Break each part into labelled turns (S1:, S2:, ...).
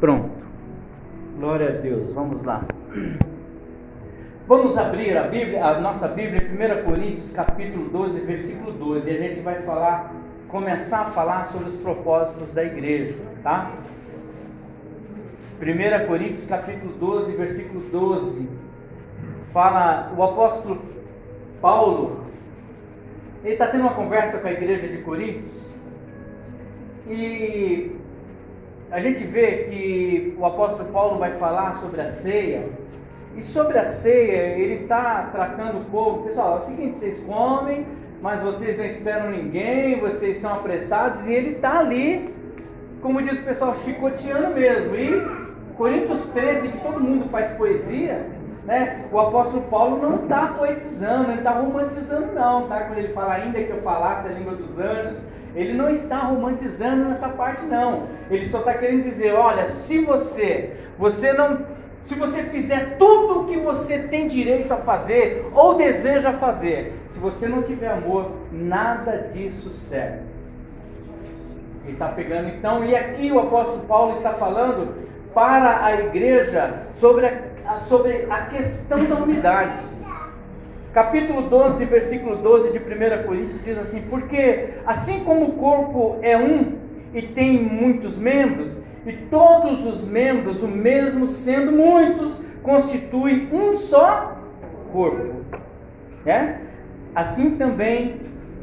S1: Pronto. Glória a Deus. Vamos lá. Vamos abrir a Bíblia, a nossa Bíblia, 1 Coríntios, capítulo 12, versículo 12. E a gente vai falar, começar a falar sobre os propósitos da igreja, tá? 1 Coríntios, capítulo 12, versículo 12. Fala, o apóstolo Paulo, ele está tendo uma conversa com a igreja de Coríntios. E a gente vê que o apóstolo Paulo vai falar sobre a ceia, e sobre a ceia ele está tratando o povo, pessoal, é o seguinte, vocês comem, mas vocês não esperam ninguém, vocês são apressados, e ele está ali, como diz o pessoal, chicoteando mesmo. E Coríntios 13, que todo mundo faz poesia, né? O apóstolo Paulo não está poetizando, não está romantizando, não, tá? Quando ele fala ainda que eu falasse a língua dos anjos, ele não está romantizando nessa parte não. Ele só está querendo dizer, olha, se você, você não, se você fizer tudo o que você tem direito a fazer ou deseja fazer, se você não tiver amor, nada disso serve. Ele está pegando então, e aqui o apóstolo Paulo está falando para a igreja sobre a, sobre a questão da unidade. Capítulo 12, versículo 12 de 1 Coríntios diz assim: Porque assim como o corpo é um e tem muitos membros, e todos os membros, o mesmo sendo muitos, constitui um só corpo. É? Assim também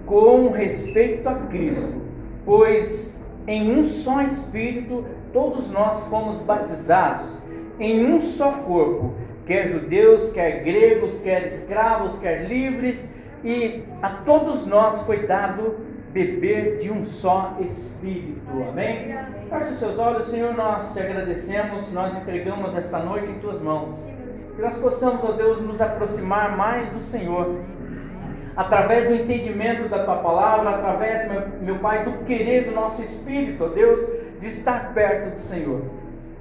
S1: com respeito a Cristo, pois em um só Espírito todos nós fomos batizados, em um só corpo quer judeus, quer gregos, quer escravos, quer livres, e a todos nós foi dado beber de um só Espírito. Amém? Feche os seus olhos, Senhor, nós te agradecemos, nós entregamos esta noite em tuas mãos. Que nós possamos, ó Deus, nos aproximar mais do Senhor, através do entendimento da tua palavra, através, meu, meu Pai, do querer do nosso espírito, ó Deus, de estar perto do Senhor.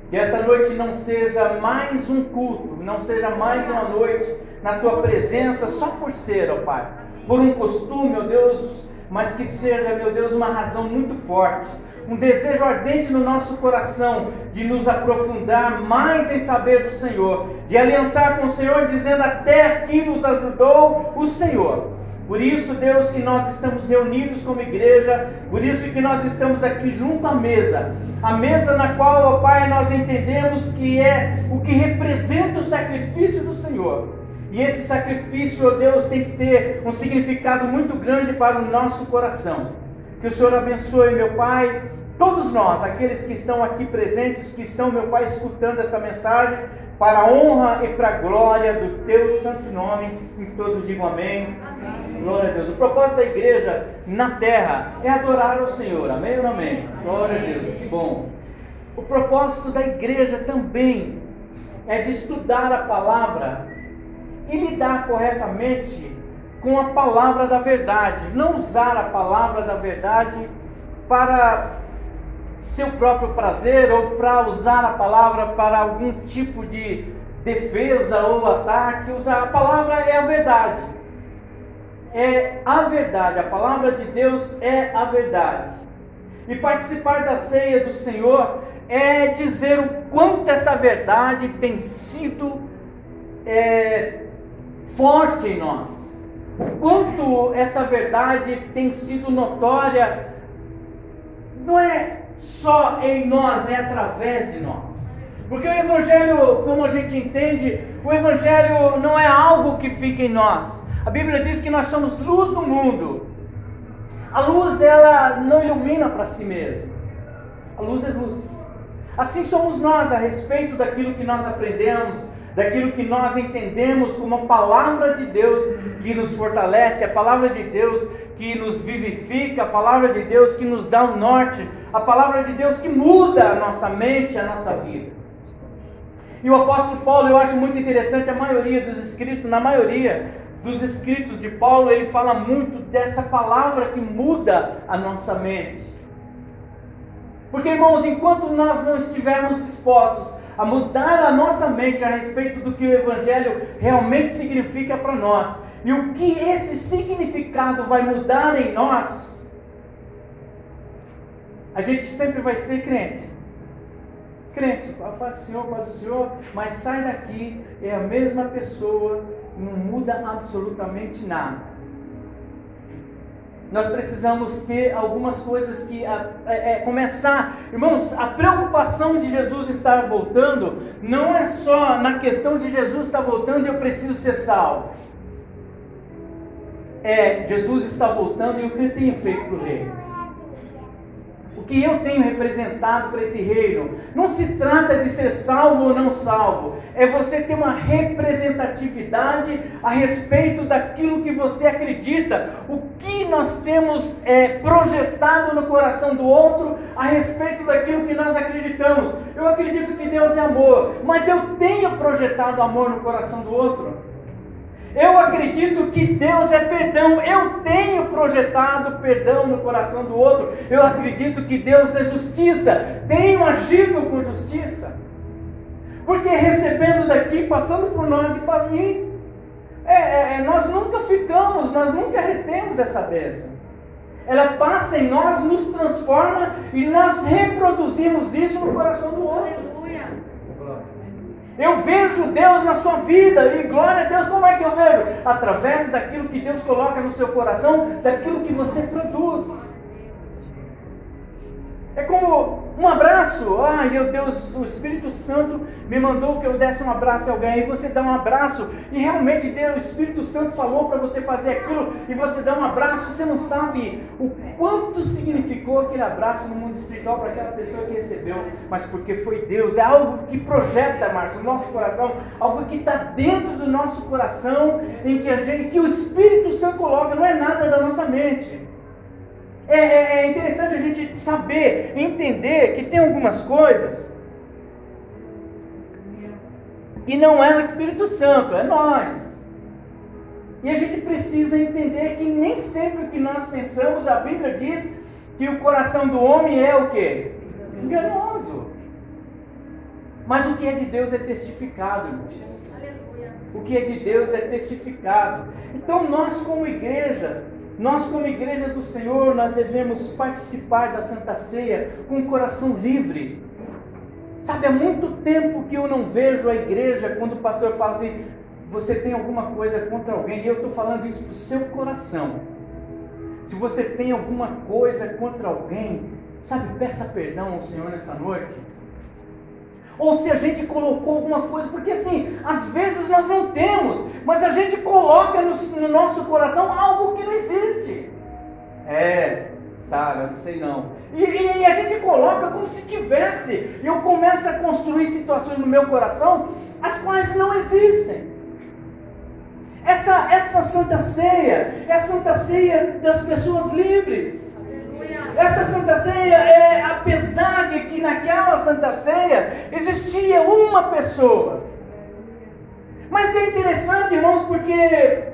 S1: Que esta noite não seja mais um culto, não seja mais uma noite na tua presença só por ser, ó Pai, por um costume, ó Deus, mas que seja, meu Deus, uma razão muito forte, um desejo ardente no nosso coração de nos aprofundar mais em saber do Senhor, de aliançar com o Senhor, dizendo até aqui nos ajudou o Senhor. Por isso, Deus, que nós estamos reunidos como igreja, por isso que nós estamos aqui junto à mesa, a mesa na qual, ó Pai, nós entendemos que é o que representa o sacrifício do Senhor. E esse sacrifício, ó Deus, tem que ter um significado muito grande para o nosso coração. Que o Senhor abençoe, meu Pai, todos nós, aqueles que estão aqui presentes, que estão, meu Pai, escutando esta mensagem, para a honra e para a glória do teu santo nome. E todos digam amém. amém. Glória a Deus. O propósito da igreja na terra é adorar ao Senhor. Amém ou não amém? Glória a Deus. Que bom. O propósito da igreja também é de estudar a palavra e lidar corretamente com a palavra da verdade. Não usar a palavra da verdade para seu próprio prazer ou para usar a palavra para algum tipo de defesa ou ataque. Usar a palavra é a verdade. É a verdade. A palavra de Deus é a verdade. E participar da ceia do Senhor é dizer o quanto essa verdade tem sido é, forte em nós. O quanto essa verdade tem sido notória. Não é só em nós, é através de nós. Porque o Evangelho, como a gente entende, o Evangelho não é algo que fica em nós. A Bíblia diz que nós somos luz do mundo. A luz, ela não ilumina para si mesma. A luz é luz. Assim somos nós a respeito daquilo que nós aprendemos, daquilo que nós entendemos como a palavra de Deus que nos fortalece, a palavra de Deus que nos vivifica, a palavra de Deus que nos dá um norte, a palavra de Deus que muda a nossa mente, a nossa vida. E o apóstolo Paulo, eu acho muito interessante, a maioria dos escritos, na maioria dos escritos de Paulo, ele fala muito dessa palavra que muda a nossa mente. Porque, irmãos, enquanto nós não estivermos dispostos a mudar a nossa mente a respeito do que o Evangelho realmente significa para nós, e o que esse significado vai mudar em nós, a gente sempre vai ser crente. Crente, a paz do Senhor, a paz do Senhor, mas sai daqui, é a mesma pessoa, não muda absolutamente nada. Nós precisamos ter algumas coisas que é, é, começar, irmãos. A preocupação de Jesus estar voltando não é só na questão de Jesus estar voltando e eu preciso ser salvo. É Jesus está voltando e o que ele tem feito para o reino que eu tenho representado para esse reino. Não se trata de ser salvo ou não salvo, é você ter uma representatividade a respeito daquilo que você acredita, o que nós temos é, projetado no coração do outro a respeito daquilo que nós acreditamos. Eu acredito que Deus é amor, mas eu tenho projetado amor no coração do outro. Eu acredito que Deus é perdão. Eu tenho projetado perdão no coração do outro. Eu acredito que Deus é justiça. Tenho agido com justiça. Porque recebendo daqui, passando por nós e é, é, é, nós nunca ficamos, nós nunca retemos essa bênção. Ela passa em nós, nos transforma e nós reproduzimos isso no coração do outro. Eu vejo Deus na sua vida e glória a Deus, como é que eu vejo? Através daquilo que Deus coloca no seu coração, daquilo que você produz. É como um abraço. Ai, meu Deus, o Espírito Santo me mandou que eu desse um abraço a alguém. E você dá um abraço. E realmente Deus, o Espírito Santo falou para você fazer aquilo. E você dá um abraço. Você não sabe o quanto significou aquele abraço no mundo espiritual para aquela pessoa que recebeu. Mas porque foi Deus. É algo que projeta, Márcio, no nosso coração. Algo que está dentro do nosso coração. Em que, a gente, que o Espírito Santo coloca. Não é nada da nossa mente. É, é, é interessante a gente saber, entender que tem algumas coisas e não é o Espírito Santo, é nós. E a gente precisa entender que nem sempre o que nós pensamos, a Bíblia diz que o coração do homem é o que? Enganoso. Mas o que é de Deus é testificado, irmãos. O que é de Deus é testificado. Então nós como igreja nós, como igreja do Senhor, nós devemos participar da Santa Ceia com o coração livre. Sabe, há muito tempo que eu não vejo a igreja quando o pastor fala assim: você tem alguma coisa contra alguém, e eu estou falando isso para o seu coração. Se você tem alguma coisa contra alguém, sabe, peça perdão ao Senhor nesta noite ou se a gente colocou alguma coisa, porque assim, às vezes nós não temos, mas a gente coloca no, no nosso coração algo que não existe. É, Sara, não sei não. E, e, a gente coloca como se tivesse. E eu começo a construir situações no meu coração as quais não existem. Essa, essa santa ceia é a santa ceia das pessoas livres. Essa Santa Ceia é, apesar de que naquela Santa Ceia existia uma pessoa. Mas é interessante, irmãos, porque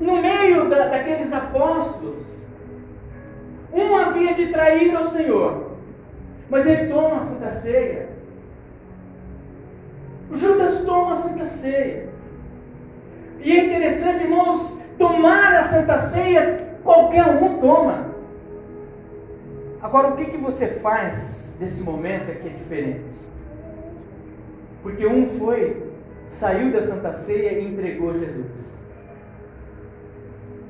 S1: no meio da, daqueles apóstolos, um havia de trair ao Senhor, mas ele toma a Santa Ceia. Judas toma a Santa Ceia. E é interessante, irmãos, tomar a Santa Ceia Qualquer um toma. Agora, o que, que você faz nesse momento é que é diferente? Porque um foi, saiu da Santa Ceia e entregou Jesus.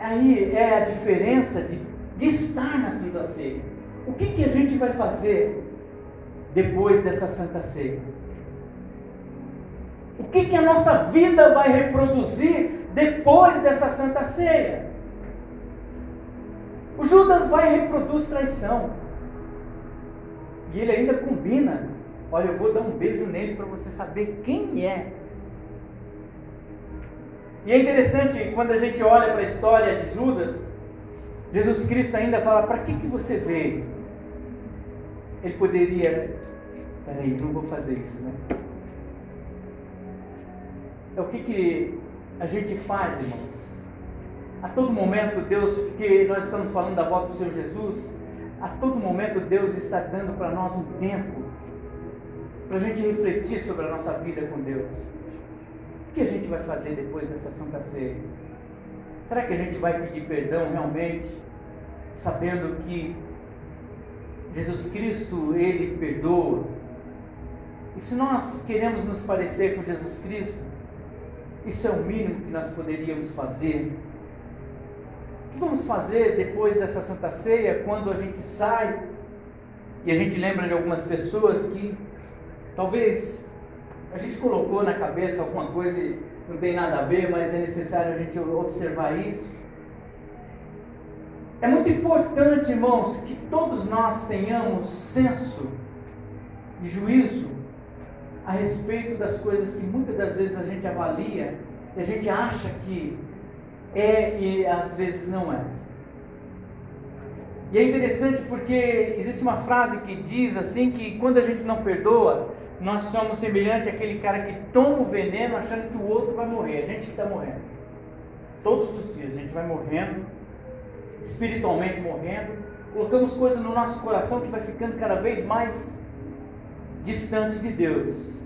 S1: Aí é a diferença de, de estar na Santa Ceia. O que, que a gente vai fazer depois dessa Santa Ceia? O que, que a nossa vida vai reproduzir depois dessa Santa Ceia? O Judas vai e reproduz traição. E ele ainda combina. Olha, eu vou dar um beijo nele para você saber quem é. E é interessante quando a gente olha para a história de Judas, Jesus Cristo ainda fala: para que, que você veio? Ele poderia, peraí, não vou fazer isso, né? É o que, que a gente faz, irmãos? A todo momento, Deus, que nós estamos falando da volta do Senhor Jesus, a todo momento Deus está dando para nós um tempo para a gente refletir sobre a nossa vida com Deus. O que a gente vai fazer depois dessa Santa Ceia? Será que a gente vai pedir perdão realmente, sabendo que Jesus Cristo, ele perdoa. E se nós queremos nos parecer com Jesus Cristo, isso é o mínimo que nós poderíamos fazer. Que vamos fazer depois dessa Santa Ceia, quando a gente sai e a gente lembra de algumas pessoas que talvez a gente colocou na cabeça alguma coisa e não tem nada a ver, mas é necessário a gente observar isso. É muito importante, irmãos, que todos nós tenhamos senso de juízo a respeito das coisas que muitas das vezes a gente avalia e a gente acha que é e às vezes não é. E é interessante porque existe uma frase que diz assim que quando a gente não perdoa, nós somos semelhantes àquele cara que toma o veneno achando que o outro vai morrer. A gente está morrendo. Todos os dias a gente vai morrendo, espiritualmente morrendo. Colocamos coisas no nosso coração que vai ficando cada vez mais distante de Deus.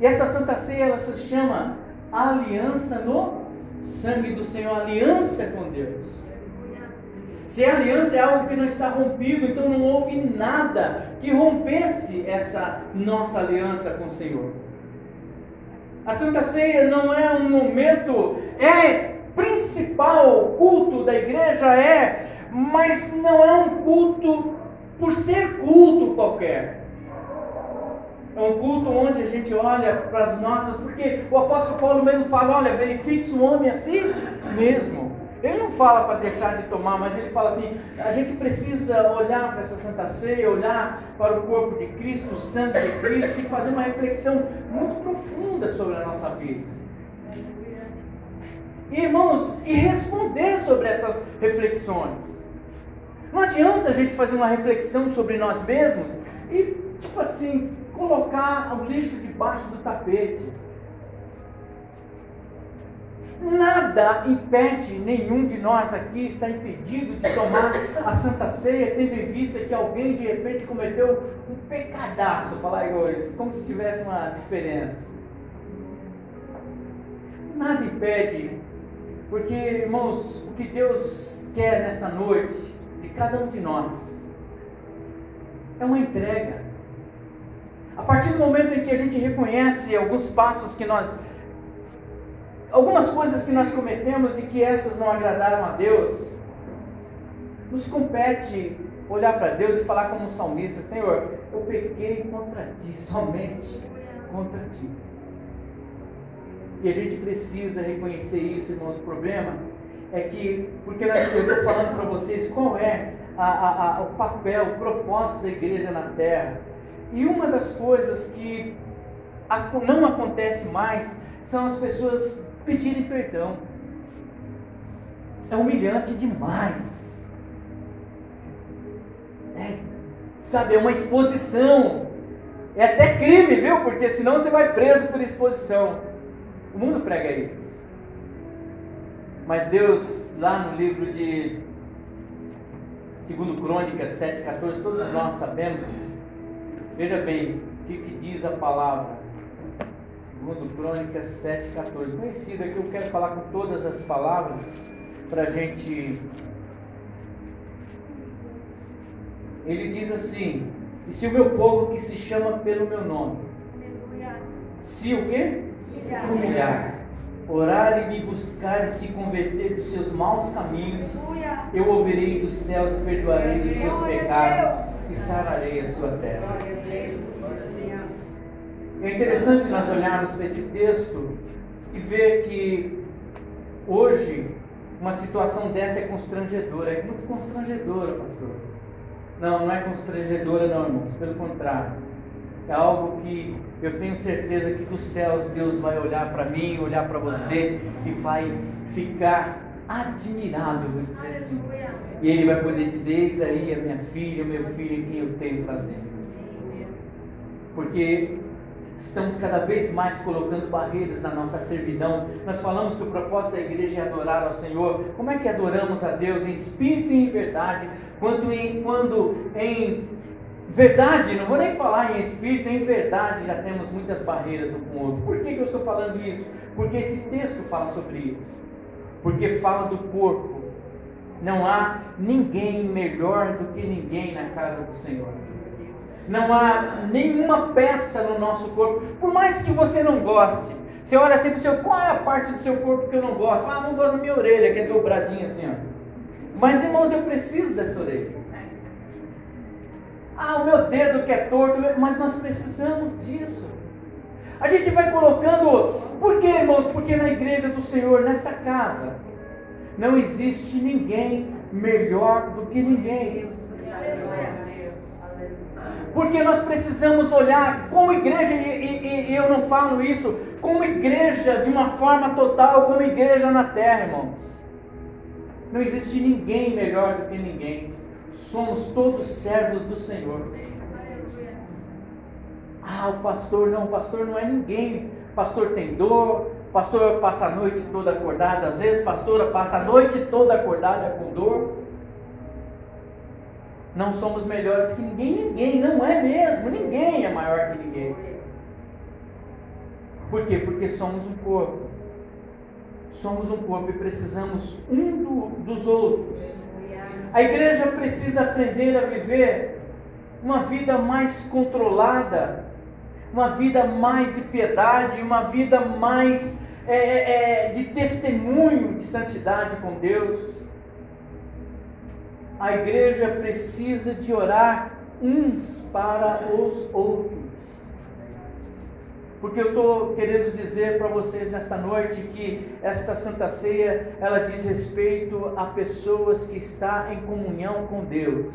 S1: E essa Santa Ceia ela se chama aliança no sangue do Senhor, aliança com Deus. Se a aliança é algo que não está rompido, então não houve nada que rompesse essa nossa aliança com o Senhor. A Santa Ceia não é um momento, é principal culto da igreja, é, mas não é um culto por ser culto qualquer. É um culto onde a gente olha para as nossas, porque o apóstolo Paulo mesmo fala: olha, verifique o homem assim mesmo. Ele não fala para deixar de tomar, mas ele fala assim: a gente precisa olhar para essa Santa Ceia, olhar para o corpo de Cristo, o sangue de Cristo e fazer uma reflexão muito profunda sobre a nossa vida. Irmãos, e responder sobre essas reflexões. Não adianta a gente fazer uma reflexão sobre nós mesmos e, tipo assim, colocar o lixo debaixo do tapete. Nada impede nenhum de nós aqui está impedido de tomar a Santa Ceia, tendo em vista que alguém de repente cometeu um pecadaço, falar igual como se tivesse uma diferença. Nada impede, porque irmãos, o que Deus quer nessa noite de cada um de nós é uma entrega. A partir do momento em que a gente reconhece alguns passos que nós algumas coisas que nós cometemos e que essas não agradaram a Deus, nos compete olhar para Deus e falar como um salmista: Senhor, eu pequei contra ti, somente contra ti. E a gente precisa reconhecer isso, irmãos. O problema é que, porque eu estou falando para vocês qual é a, a, a, o papel, o propósito da igreja na terra. E uma das coisas que não acontece mais são as pessoas pedirem perdão. É humilhante demais. É, sabe, é uma exposição. É até crime, viu? Porque senão você vai preso por exposição. O mundo prega isso. Mas Deus, lá no livro de 2 Crônicas 7,14, todos nós sabemos. Veja bem o que, que diz a palavra. Segundo Crônicas 7,14. Conhecido aqui, eu quero falar com todas as palavras para a gente. Ele diz assim: E se o meu povo que se chama pelo meu nome, se o quê? Humilhar, orar e me buscar e se converter dos seus maus caminhos, eu ouvirei dos céus e perdoarei dos seus pecados e sararei a sua terra. É interessante nós olharmos para esse texto e ver que hoje uma situação dessa é constrangedora. É muito constrangedora, pastor. Não, não é constrangedora, não, irmãos. Pelo contrário. É algo que eu tenho certeza que dos céus Deus vai olhar para mim, olhar para você e vai ficar admirado, vou dizer assim. E ele vai poder dizer: Eis aí a minha filha, meu filho em quem eu tenho prazer. Porque estamos cada vez mais colocando barreiras na nossa servidão. Nós falamos que o propósito da igreja é adorar ao Senhor. Como é que adoramos a Deus em espírito e em verdade? Quando em, quando em verdade, não vou nem falar em espírito, em verdade já temos muitas barreiras um com o outro. Por que, que eu estou falando isso? Porque esse texto fala sobre isso. Porque fala do corpo Não há ninguém melhor do que ninguém na casa do Senhor. Não há nenhuma peça no nosso corpo, por mais que você não goste. Você olha assim para o seu, qual é a parte do seu corpo que eu não gosto? Ah, não gosto da minha orelha, que é dobradinha assim, ó. Mas irmãos, eu preciso dessa orelha. Ah, o meu dedo que é torto, mas nós precisamos disso. A gente vai colocando, por quê, irmãos? Porque na igreja do Senhor, nesta casa, não existe ninguém melhor do que ninguém. Porque nós precisamos olhar como igreja, e, e, e, eu não falo isso, como igreja de uma forma total, como igreja na terra, irmãos. Não existe ninguém melhor do que ninguém. Somos todos servos do Senhor. Ah, o pastor não, o pastor não é ninguém. O pastor tem dor, pastor passa a noite toda acordada, às vezes pastora passa a noite toda acordada com dor. Não somos melhores que ninguém, ninguém, não é mesmo, ninguém é maior que ninguém. Por quê? Porque somos um corpo. Somos um corpo e precisamos um do, dos outros. A igreja precisa aprender a viver uma vida mais controlada, uma vida mais de piedade, uma vida mais é, é, é, de testemunho de santidade com Deus. A igreja precisa de orar uns para os outros. Porque eu estou querendo dizer para vocês nesta noite que esta Santa Ceia, ela diz respeito a pessoas que estão em comunhão com Deus.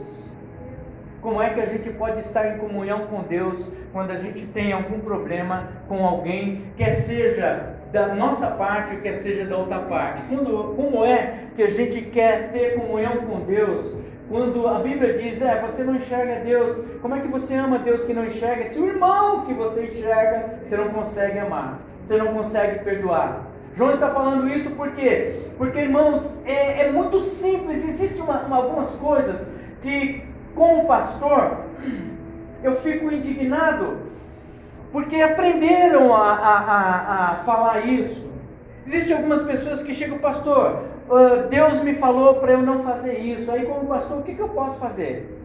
S1: Como é que a gente pode estar em comunhão com Deus quando a gente tem algum problema com alguém, quer seja da nossa parte, quer seja da outra parte? Quando, como é que a gente quer ter comunhão com Deus quando a Bíblia diz, é, você não enxerga Deus, como é que você ama Deus que não enxerga? Se o irmão que você enxerga, você não consegue amar, você não consegue perdoar. João está falando isso por quê? Porque, irmãos, é, é muito simples, existem uma, uma, algumas coisas que, como pastor, eu fico indignado, porque aprenderam a, a, a, a falar isso. Existem algumas pessoas que chegam, pastor, uh, Deus me falou para eu não fazer isso. Aí, como pastor, o que, que eu posso fazer?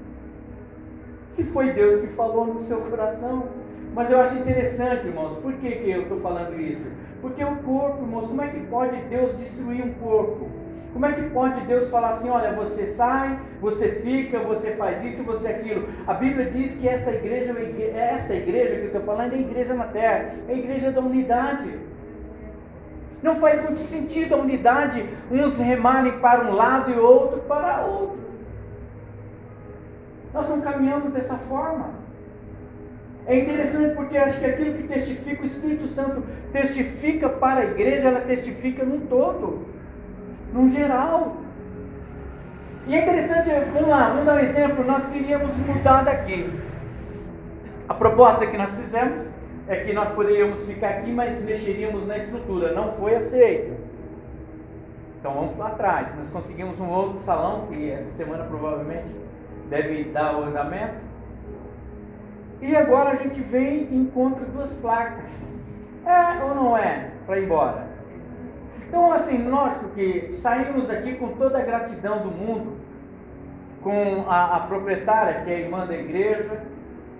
S1: Se foi Deus que falou no seu coração. Mas eu acho interessante, irmãos, por que, que eu estou falando isso? Porque o corpo, irmãos, como é que pode Deus destruir um corpo? Como é que pode Deus falar assim, olha, você sai, você fica, você faz isso, você aquilo? A Bíblia diz que esta igreja, esta igreja que eu estou falando é a igreja na terra, é a igreja da unidade. Não faz muito sentido a unidade, uns remarem para um lado e outro para outro. Nós não caminhamos dessa forma. É interessante porque acho que aquilo que testifica o Espírito Santo testifica para a igreja, ela testifica num todo, num geral. E é interessante, vamos lá, vamos dar um exemplo, nós queríamos mudar daqui. A proposta que nós fizemos é que nós poderíamos ficar aqui, mas mexeríamos na estrutura. Não foi aceito. Então vamos para trás. Nós conseguimos um outro salão, que essa semana provavelmente deve dar o andamento. E agora a gente vem e encontra duas placas. É ou não é? Para ir embora. Então, assim, lógico que saímos aqui com toda a gratidão do mundo, com a, a proprietária, que é a irmã da igreja,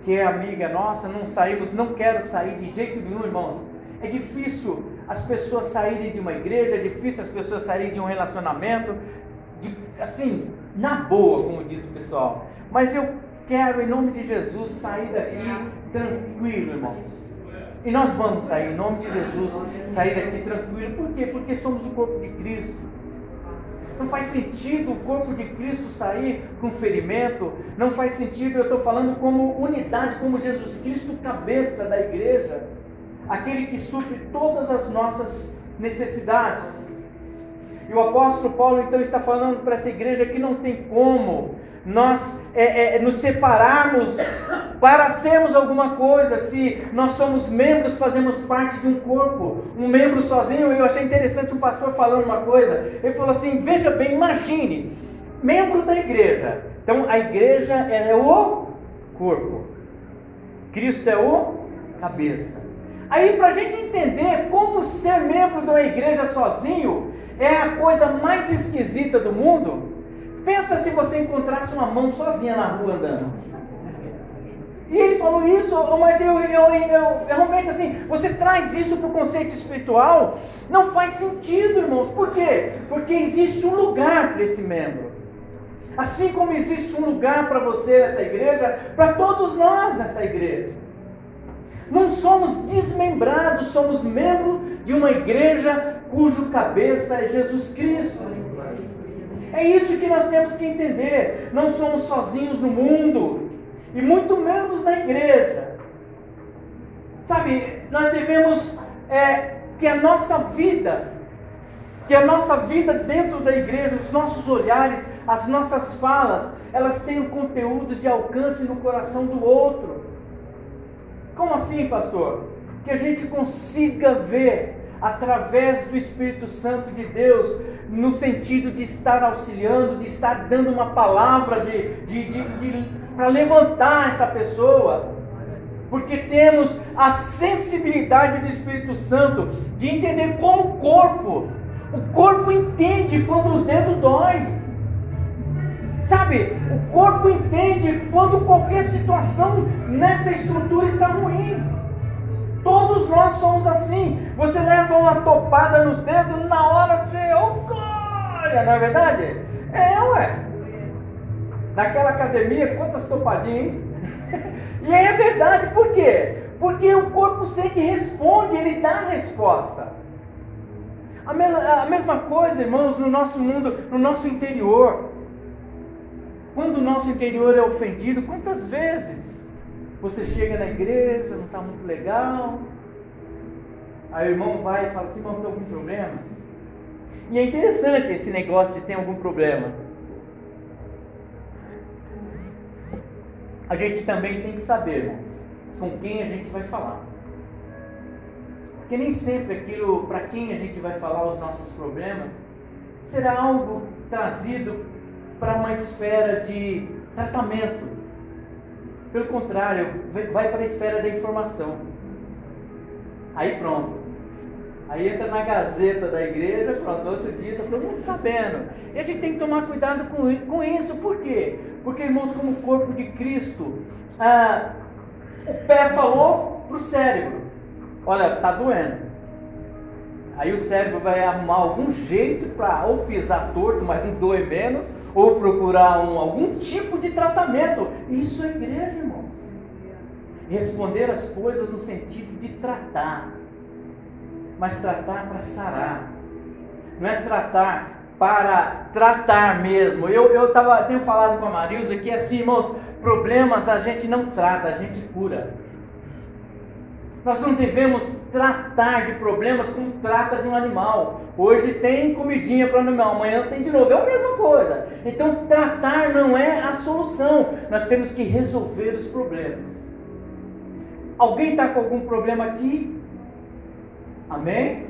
S1: que é amiga nossa, não saímos, não quero sair de jeito nenhum, irmãos. É difícil as pessoas saírem de uma igreja, é difícil as pessoas saírem de um relacionamento, de, assim, na boa, como diz o pessoal. Mas eu quero, em nome de Jesus, sair daqui tranquilo, irmãos. E nós vamos sair, em nome de Jesus, sair daqui tranquilo. Por quê? Porque somos o corpo de Cristo. Não faz sentido o corpo de Cristo sair com ferimento. Não faz sentido, eu estou falando como unidade, como Jesus Cristo, cabeça da igreja, aquele que supre todas as nossas necessidades. E o apóstolo Paulo então está falando para essa igreja que não tem como nós é, é, nos separarmos para sermos alguma coisa, se nós somos membros, fazemos parte de um corpo, um membro sozinho. Eu achei interessante um pastor falando uma coisa. Ele falou assim: veja bem, imagine, membro da igreja. Então a igreja é o corpo, Cristo é o cabeça. Aí, para a gente entender como ser membro de uma igreja sozinho é a coisa mais esquisita do mundo, Pensa se você encontrasse uma mão sozinha na rua andando. E ele falou isso, mas eu, eu, eu, realmente assim, você traz isso para o conceito espiritual, não faz sentido, irmãos. Por quê? Porque existe um lugar para esse membro. Assim como existe um lugar para você nessa igreja, para todos nós nessa igreja. Não somos desmembrados, somos membros de uma igreja cujo cabeça é Jesus Cristo. É isso que nós temos que entender. Não somos sozinhos no mundo e muito menos na igreja. Sabe, nós devemos é, que a nossa vida, que a nossa vida dentro da igreja, os nossos olhares, as nossas falas, elas tenham conteúdos de alcance no coração do outro. Como assim, pastor? Que a gente consiga ver através do Espírito Santo de Deus, no sentido de estar auxiliando, de estar dando uma palavra de, de, de, de para levantar essa pessoa. Porque temos a sensibilidade do Espírito Santo de entender como o corpo, o corpo entende quando o dedo dói. Sabe, o corpo entende quando qualquer situação nessa estrutura está ruim. Todos nós somos assim. Você leva uma topada no dedo, na hora você, oh glória, não é verdade? É, ué. Naquela academia, quantas topadinhas, hein? e é verdade, por quê? Porque o corpo sente e responde, ele dá a resposta. A, me a mesma coisa, irmãos, no nosso mundo, no nosso interior. Quando o nosso interior é ofendido, quantas vezes você chega na igreja, está muito legal, aí o irmão vai e fala assim, irmão, tem algum problema? E é interessante esse negócio de ter algum problema. a gente também tem que saber, irmãos, com quem a gente vai falar. Porque nem sempre aquilo para quem a gente vai falar os nossos problemas será algo trazido para uma esfera de tratamento. Pelo contrário, vai para a esfera da informação. Aí pronto. Aí entra na gazeta da igreja, pronto, outro dia está todo mundo sabendo. E a gente tem que tomar cuidado com, com isso, por quê? Porque, irmãos, como corpo de Cristo, ah, o pé falou para o cérebro: Olha, está doendo. Aí o cérebro vai arrumar algum jeito para ou pisar torto, mas não doer menos, ou procurar um, algum tipo de tratamento. Isso é igreja, irmãos. Responder as coisas no sentido de tratar mas tratar para sarar. Não é tratar para tratar mesmo. Eu, eu tava, tenho falado com a Marilza que assim, irmãos, problemas a gente não trata, a gente cura. Nós não devemos tratar de problemas como trata de um animal. Hoje tem comidinha para o animal, amanhã tem de novo. É a mesma coisa. Então, tratar não é a solução. Nós temos que resolver os problemas. Alguém está com algum problema aqui? Amém?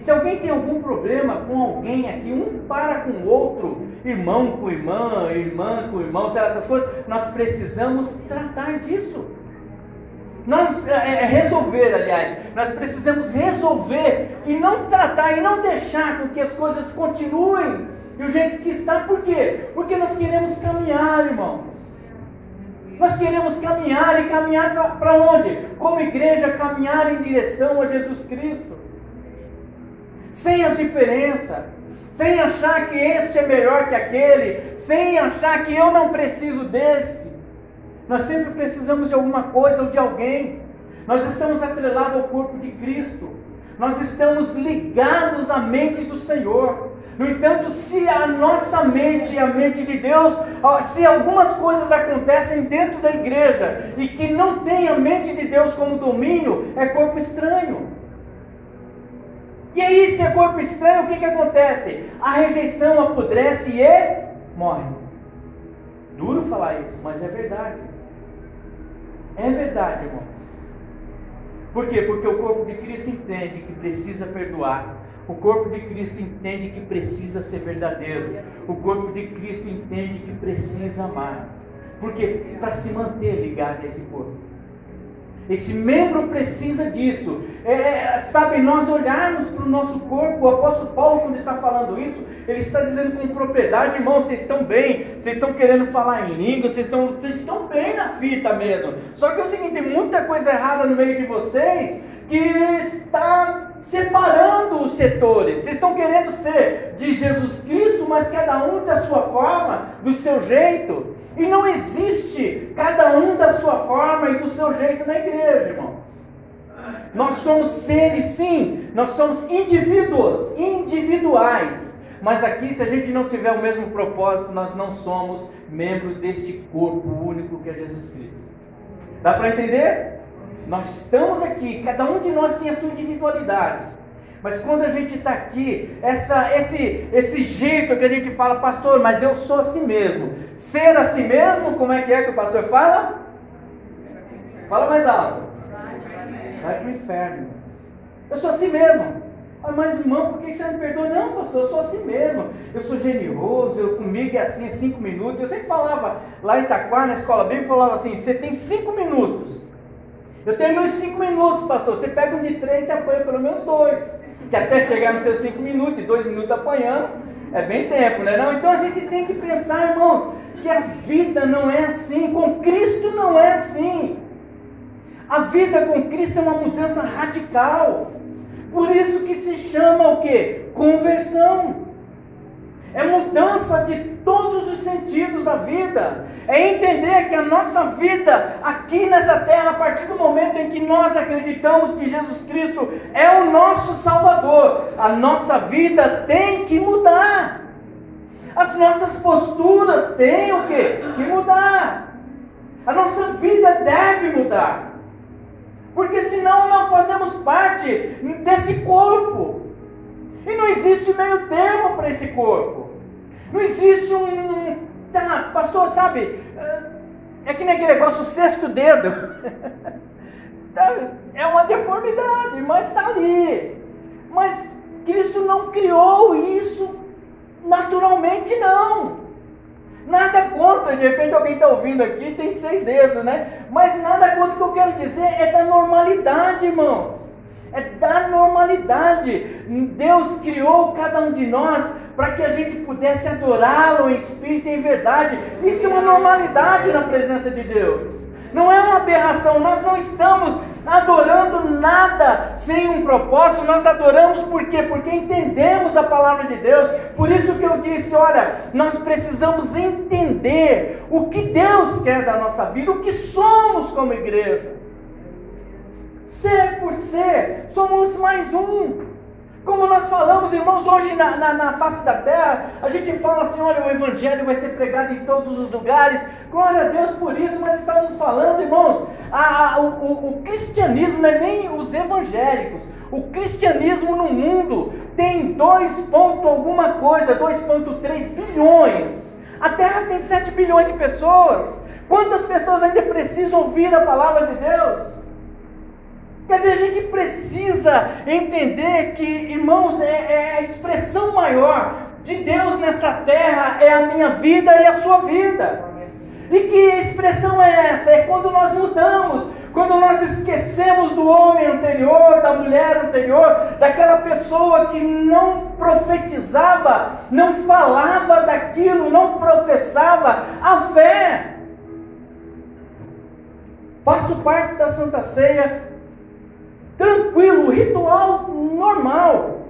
S1: Se alguém tem algum problema com alguém aqui, um para com o outro, irmão com irmã, irmã com irmão, sei lá, essas coisas, nós precisamos tratar disso. Nós é, é, é, resolver, aliás, nós precisamos resolver e não tratar e não deixar com que as coisas continuem do jeito que está. Por quê? Porque nós queremos caminhar, irmãos. Nós queremos caminhar e caminhar para onde? Como igreja, caminhar em direção a Jesus Cristo. Sem as diferenças, sem achar que este é melhor que aquele, sem achar que eu não preciso desse. Nós sempre precisamos de alguma coisa ou de alguém. Nós estamos atrelados ao corpo de Cristo. Nós estamos ligados à mente do Senhor. No entanto, se a nossa mente e a mente de Deus, se algumas coisas acontecem dentro da igreja e que não tem a mente de Deus como domínio, é corpo estranho. E aí, se é corpo estranho, o que, que acontece? A rejeição apodrece e morre. Duro falar isso, mas é verdade. É verdade, irmãos. Por quê? Porque o corpo de Cristo entende que precisa perdoar o corpo de Cristo entende que precisa ser verdadeiro. O corpo de Cristo entende que precisa amar. Porque para se manter ligado a esse corpo. Esse membro precisa disso. É, sabe, nós olharmos para o nosso corpo, o apóstolo Paulo, quando está falando isso, ele está dizendo com propriedade, irmão, vocês estão bem, vocês estão querendo falar em língua, vocês estão, vocês estão bem na fita mesmo. Só que é o seguinte, tem muita coisa errada no meio de vocês que está separando os setores. Vocês estão querendo ser de Jesus Cristo, mas cada um da sua forma, do seu jeito. E não existe cada um da sua forma e do seu jeito na igreja, irmão. Nós somos seres, sim, nós somos indivíduos, individuais. Mas aqui, se a gente não tiver o mesmo propósito, nós não somos membros deste corpo único que é Jesus Cristo. Dá para entender? Nós estamos aqui, cada um de nós tem a sua individualidade. Mas quando a gente está aqui, essa, esse, esse jeito que a gente fala, pastor, mas eu sou assim mesmo. Ser assim mesmo, como é que é que o pastor fala? Fala mais alto. Vai para o inferno. Eu sou assim mesmo. Ah, mas irmão, por que você não me perdoa? Não, pastor, eu sou assim mesmo. Eu sou generoso, eu comigo é assim, é cinco minutos. Eu sempre falava lá em Itaquá, na escola bíblica, falava assim: você tem cinco minutos. Eu tenho meus cinco minutos, pastor. Você pega um de três e apanha pelo menos dois que até chegar nos seus cinco minutos, e dois minutos apanhando, é bem tempo, né? Não? Então a gente tem que pensar, irmãos, que a vida não é assim, com Cristo não é assim. A vida com Cristo é uma mudança radical. Por isso que se chama o que? Conversão. É mudança de todos os sentidos da vida. É entender que a nossa vida aqui nessa terra, a partir do momento em que nós acreditamos que Jesus Cristo é o nosso Salvador, a nossa vida tem que mudar. As nossas posturas têm o quê? Que mudar. A nossa vida deve mudar. Porque senão não fazemos parte desse corpo. E não existe meio termo para esse corpo. Não existe um. Tá, pastor, sabe? É que nem aquele negócio, o sexto dedo. é uma deformidade, mas está ali. Mas Cristo não criou isso naturalmente, não. Nada contra, de repente alguém está ouvindo aqui tem seis dedos, né? Mas nada contra o que eu quero dizer é da normalidade, irmãos. É da normalidade. Deus criou cada um de nós para que a gente pudesse adorá-lo em espírito e em verdade. Isso é uma normalidade na presença de Deus. Não é uma aberração, nós não estamos adorando nada sem um propósito, nós adoramos por quê? Porque entendemos a palavra de Deus. Por isso que eu disse, olha, nós precisamos entender o que Deus quer da nossa vida, o que somos como igreja. Ser por ser, somos mais um. Como nós falamos, irmãos, hoje na, na, na, face da terra, a gente fala assim: olha, o Evangelho vai ser pregado em todos os lugares, glória a Deus por isso, mas estamos falando, irmãos, a, a, o, o, o cristianismo não é nem os evangélicos, o cristianismo no mundo tem 2 ponto alguma coisa, 2,3 bilhões, a terra tem 7 bilhões de pessoas, quantas pessoas ainda precisam ouvir a palavra de Deus? Quer dizer, a gente precisa entender que, irmãos, é, é, a expressão maior de Deus nessa terra é a minha vida e a sua vida. E que expressão é essa? É quando nós mudamos, quando nós esquecemos do homem anterior, da mulher anterior, daquela pessoa que não profetizava, não falava daquilo, não professava a fé. Faço parte da Santa Ceia tranquilo, ritual normal.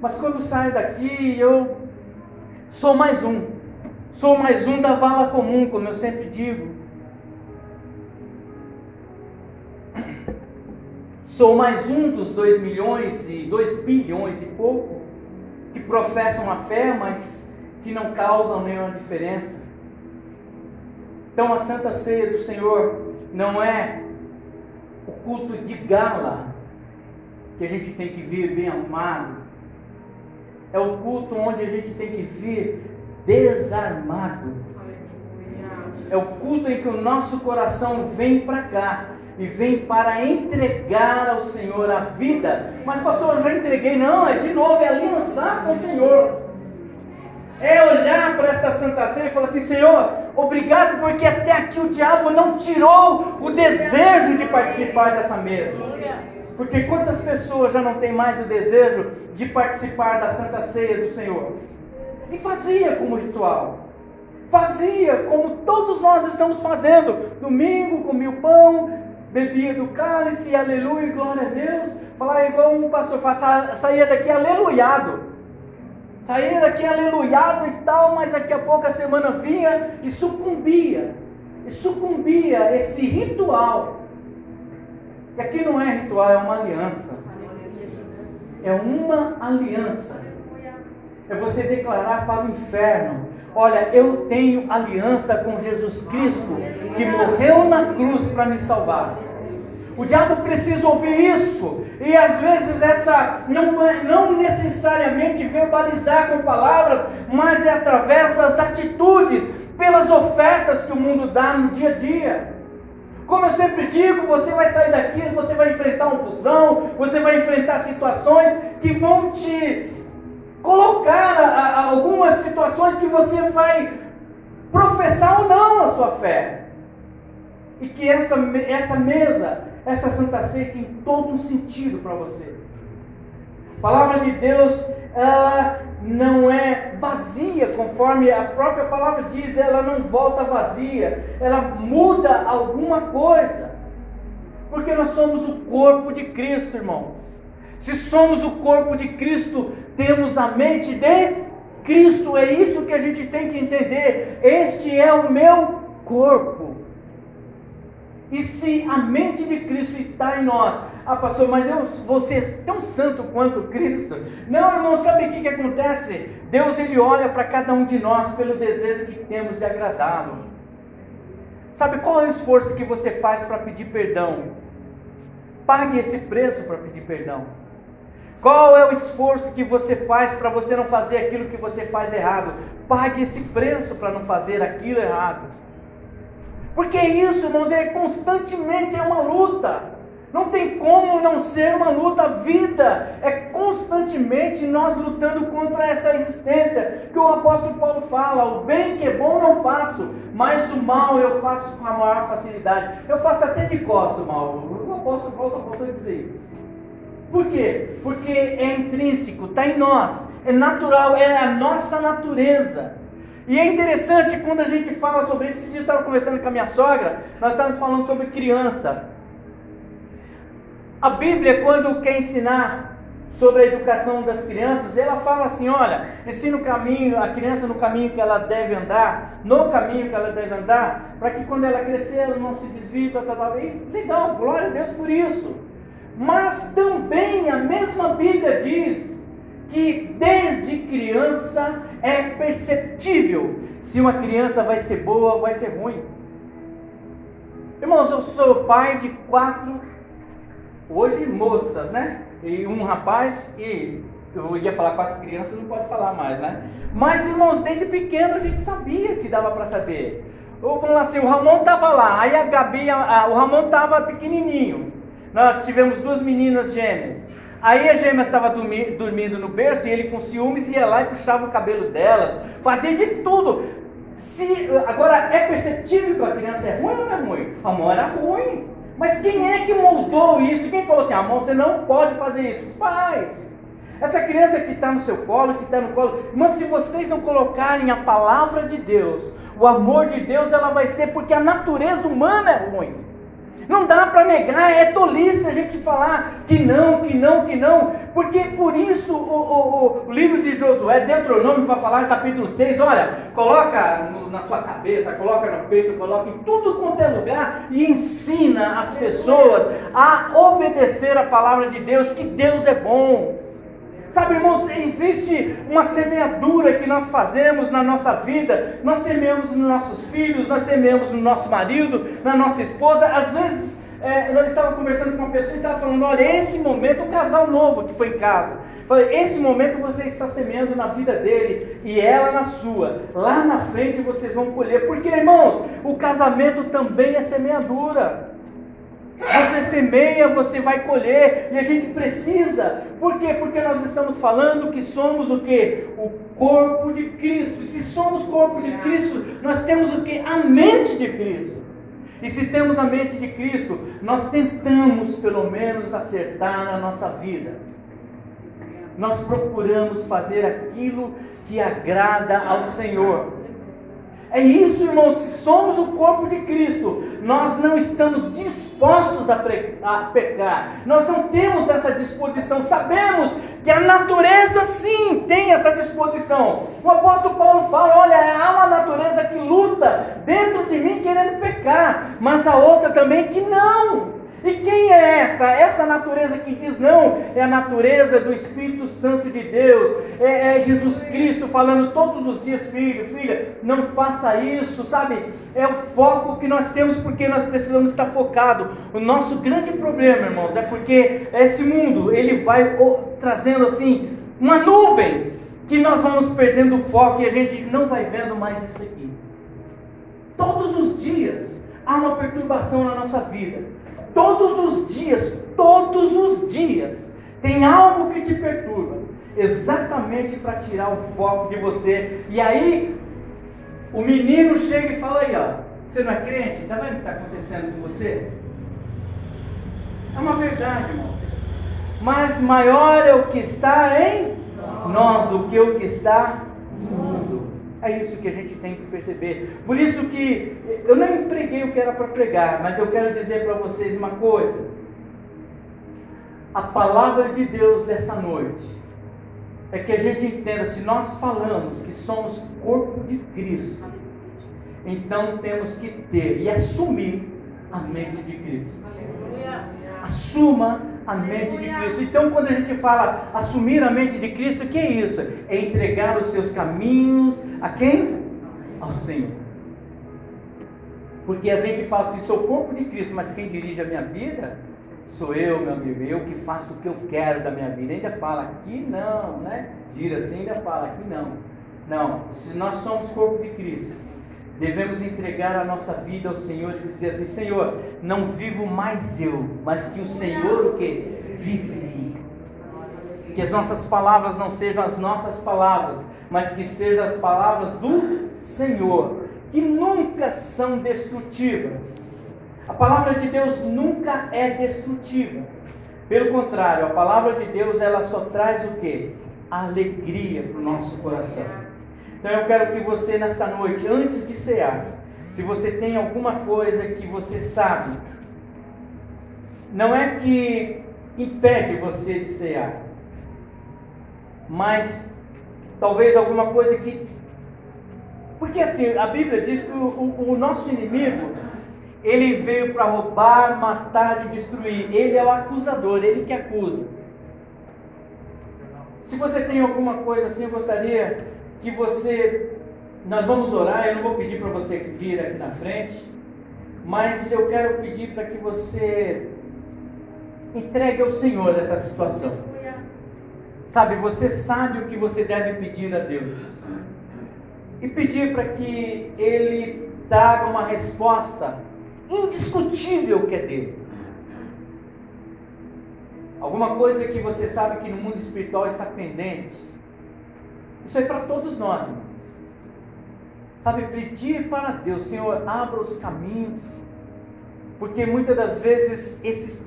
S1: Mas quando saio daqui, eu sou mais um. Sou mais um da vala comum, como eu sempre digo. Sou mais um dos dois milhões e dois bilhões e pouco que professam a fé, mas que não causam nenhuma diferença. Então a Santa Ceia do Senhor não é o culto de gala, que a gente tem que vir bem arrumado. É o culto onde a gente tem que vir desarmado. É o culto em que o nosso coração vem para cá e vem para entregar ao Senhor a vida. Mas, pastor, eu já entreguei. Não, é de novo, é aliançar com o Senhor. É olhar para esta Santa Ceia e falar assim: Senhor, obrigado porque até aqui o diabo não tirou o desejo de participar dessa mesa. Porque quantas pessoas já não têm mais o desejo de participar da Santa Ceia do Senhor? E fazia como ritual. Fazia como todos nós estamos fazendo. Domingo comia o pão, bebia do cálice, aleluia, glória a Deus. Falar igual um pastor saía daqui aleluiado. Saía daqui aleluiado e tal, mas daqui a pouco a semana vinha e sucumbia. E sucumbia esse ritual. E aqui não é ritual, é uma aliança. É uma aliança. É você declarar para o inferno: Olha, eu tenho aliança com Jesus Cristo, que morreu na cruz para me salvar. O diabo precisa ouvir isso. E às vezes essa não, é, não necessariamente verbalizar com palavras, mas é através das atitudes, pelas ofertas que o mundo dá no dia a dia. Como eu sempre digo, você vai sair daqui, você vai enfrentar um busão, você vai enfrentar situações que vão te colocar a, a algumas situações que você vai professar ou não a sua fé. E que essa, essa mesa essa Santa Ceia tem todo um sentido para você. A palavra de Deus, ela não é vazia, conforme a própria palavra diz, ela não volta vazia, ela muda alguma coisa. Porque nós somos o corpo de Cristo, irmãos. Se somos o corpo de Cristo, temos a mente de Cristo. É isso que a gente tem que entender. Este é o meu corpo. E se a mente de Cristo está em nós, ah, pastor, mas eu vou ser tão santo quanto Cristo. Não, irmão, sabe o que, que acontece? Deus ele olha para cada um de nós pelo desejo que temos de agradá-lo. Sabe qual é o esforço que você faz para pedir perdão? Pague esse preço para pedir perdão. Qual é o esforço que você faz para você não fazer aquilo que você faz errado? Pague esse preço para não fazer aquilo errado. Porque isso, irmãos, é constantemente é uma luta. Não tem como não ser uma luta. A vida é constantemente nós lutando contra essa existência que o apóstolo Paulo fala: o bem que é bom não faço, mas o mal eu faço com a maior facilidade. Eu faço até de costas o mal. O apóstolo Paulo só faltou dizer isso. Por quê? Porque é intrínseco, está em nós, é natural, é a nossa natureza. E é interessante quando a gente fala sobre isso. Eu estava conversando com a minha sogra, nós estávamos falando sobre criança. A Bíblia, quando quer ensinar sobre a educação das crianças, ela fala assim: olha, ensina o caminho, a criança no caminho que ela deve andar, no caminho que ela deve andar, para que quando ela crescer ela não se desvie, tal, tal, tal. E legal, glória a Deus por isso. Mas também a mesma Bíblia diz que desde criança é perceptível se uma criança vai ser boa ou vai ser ruim. Irmãos, eu sou pai de quatro, hoje moças, né? E um rapaz e eu ia falar quatro crianças, não pode falar mais, né? Mas, irmãos, desde pequeno a gente sabia que dava para saber. Ou vamos assim, o Ramon estava lá, aí a Gabi, a, a, o Ramon estava pequenininho. Nós tivemos duas meninas gêmeas. Aí a gêmea estava dormindo no berço e ele com ciúmes ia lá e puxava o cabelo delas, fazia de tudo. Se, agora é perceptível que a criança é ruim ou não é ruim? A mão era ruim. Mas quem é que moldou isso? Quem falou assim, a você não pode fazer isso? Os pais. Essa criança que está no seu colo, que está no colo, mas se vocês não colocarem a palavra de Deus, o amor de Deus, ela vai ser porque a natureza humana é ruim. Não dá para negar, é tolice a gente falar que não, que não, que não, porque por isso o, o, o livro de Josué, Deuteronômio, vai falar, capítulo 6, olha, coloca no, na sua cabeça, coloca no peito, coloca em tudo quanto é lugar e ensina as pessoas a obedecer a palavra de Deus, que Deus é bom. Sabe, irmãos, existe uma semeadura que nós fazemos na nossa vida. Nós semeamos nos nossos filhos, nós semeamos no nosso marido, na nossa esposa. Às vezes, é, eu estava conversando com uma pessoa e estava falando: olha, esse momento, o casal novo que foi em casa, falei, esse momento você está semeando na vida dele e ela na sua. Lá na frente vocês vão colher, porque, irmãos, o casamento também é semeadura. Você semeia, você vai colher, e a gente precisa. Por quê? Porque nós estamos falando que somos o que? O corpo de Cristo. E se somos corpo de Cristo, nós temos o que? A mente de Cristo. E se temos a mente de Cristo, nós tentamos pelo menos acertar na nossa vida. Nós procuramos fazer aquilo que agrada ao Senhor. É isso, irmãos, se somos o corpo de Cristo, nós não estamos dispostos a, a pecar, nós não temos essa disposição, sabemos que a natureza sim tem essa disposição. O apóstolo Paulo fala: olha, há uma natureza que luta dentro de mim querendo pecar, mas a outra também que não. E quem é essa? Essa natureza que diz não é a natureza do Espírito Santo de Deus. É, é, Jesus Cristo falando todos os dias, filho, filha, não faça isso, sabe? É o foco que nós temos porque nós precisamos estar focado. O nosso grande problema, irmãos, é porque esse mundo ele vai trazendo assim uma nuvem que nós vamos perdendo o foco e a gente não vai vendo mais isso aqui. Todos os dias há uma perturbação na nossa vida todos os dias, todos os dias, tem algo que te perturba, exatamente para tirar o foco de você. E aí, o menino chega e fala aí, ó, você não é crente? Está vendo o que está acontecendo com você? É uma verdade, irmãos. Mas maior é o que está em nós do que o que está no mundo. É isso que a gente tem que perceber. Por isso que eu nem preguei o que era para pregar, mas eu quero dizer para vocês uma coisa. A palavra de Deus desta noite é que a gente entenda, se nós falamos que somos corpo de Cristo, então temos que ter e assumir a mente de Cristo. Assuma a mente de Cristo. Então, quando a gente fala assumir a mente de Cristo, o que é isso? É entregar os seus caminhos a quem? Ao Senhor. Porque a gente fala assim, sou corpo de Cristo, mas quem dirige a minha vida sou eu, meu amigo, eu que faço o que eu quero da minha vida. Ainda fala aqui não, né? Gira assim, ainda fala aqui não. Não, se nós somos corpo de Cristo, devemos entregar a nossa vida ao Senhor e dizer assim: Senhor, não vivo mais eu, mas que o Senhor o que? Vive em mim. Que as nossas palavras não sejam as nossas palavras, mas que sejam as palavras do Senhor, que nunca são destrutivas. A palavra de Deus nunca é destrutiva. Pelo contrário, a palavra de Deus ela só traz o que? Alegria para o nosso coração. Então eu quero que você, nesta noite, antes de cear, se você tem alguma coisa que você sabe, não é que impede você de cear, mas talvez alguma coisa que. Porque assim, a Bíblia diz que o, o, o nosso inimigo, ele veio para roubar, matar e destruir. Ele é o acusador, ele que acusa. Se você tem alguma coisa assim, eu gostaria que você. Nós vamos orar, eu não vou pedir para você vir aqui na frente, mas eu quero pedir para que você entregue ao Senhor essa situação. Sabe, você sabe o que você deve pedir a Deus. E pedir para que Ele traga uma resposta indiscutível que é dele. Alguma coisa que você sabe que no mundo espiritual está pendente isso é para todos nós, irmãos. Sabe, pedir para Deus, Senhor, abra os caminhos. Porque muitas das vezes esses,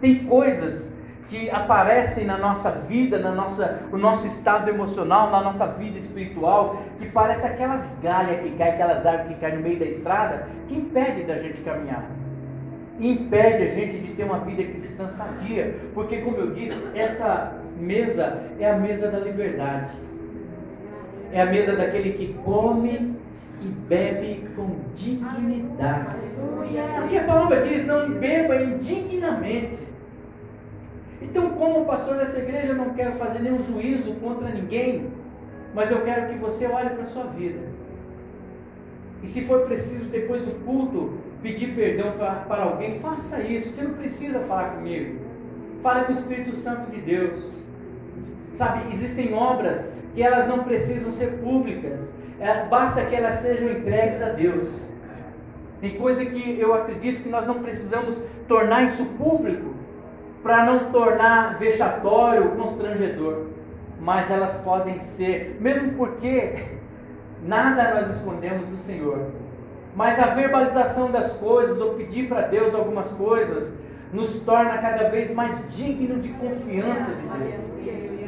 S1: tem coisas que aparecem na nossa vida, na nossa, no nosso estado emocional, na nossa vida espiritual, que parece aquelas galhas que caem, aquelas árvores que caem no meio da estrada, que impede da gente caminhar. Impede a gente de ter uma vida cristã sadia. Porque, como eu disse, essa mesa é a mesa da liberdade é a mesa daquele que come e bebe com dignidade. Porque a palavra diz: não beba indignamente. Então, como pastor dessa igreja, eu não quero fazer nenhum juízo contra ninguém, mas eu quero que você olhe para a sua vida. E se for preciso, depois do culto, pedir perdão para, para alguém, faça isso. Você não precisa falar comigo. Fale com o Espírito Santo de Deus. Sabe, existem obras que elas não precisam ser públicas, é, basta que elas sejam entregues a Deus. Tem coisa que eu acredito que nós não precisamos tornar isso público para não tornar vexatório, constrangedor, mas elas podem ser, mesmo porque nada nós escondemos do Senhor. Mas a verbalização das coisas, ou pedir para Deus algumas coisas, nos torna cada vez mais digno de confiança de Deus.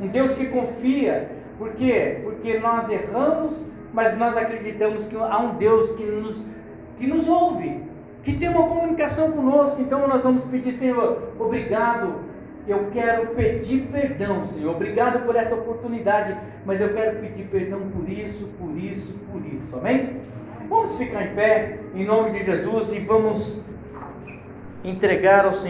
S1: Um Deus que confia. Por quê? Porque nós erramos, mas nós acreditamos que há um Deus que nos, que nos ouve, que tem uma comunicação conosco. Então nós vamos pedir, Senhor, obrigado. Eu quero pedir perdão, Senhor. Obrigado por esta oportunidade, mas eu quero pedir perdão por isso, por isso, por isso. Amém? Vamos ficar em pé, em nome de Jesus, e vamos entregar ao Senhor.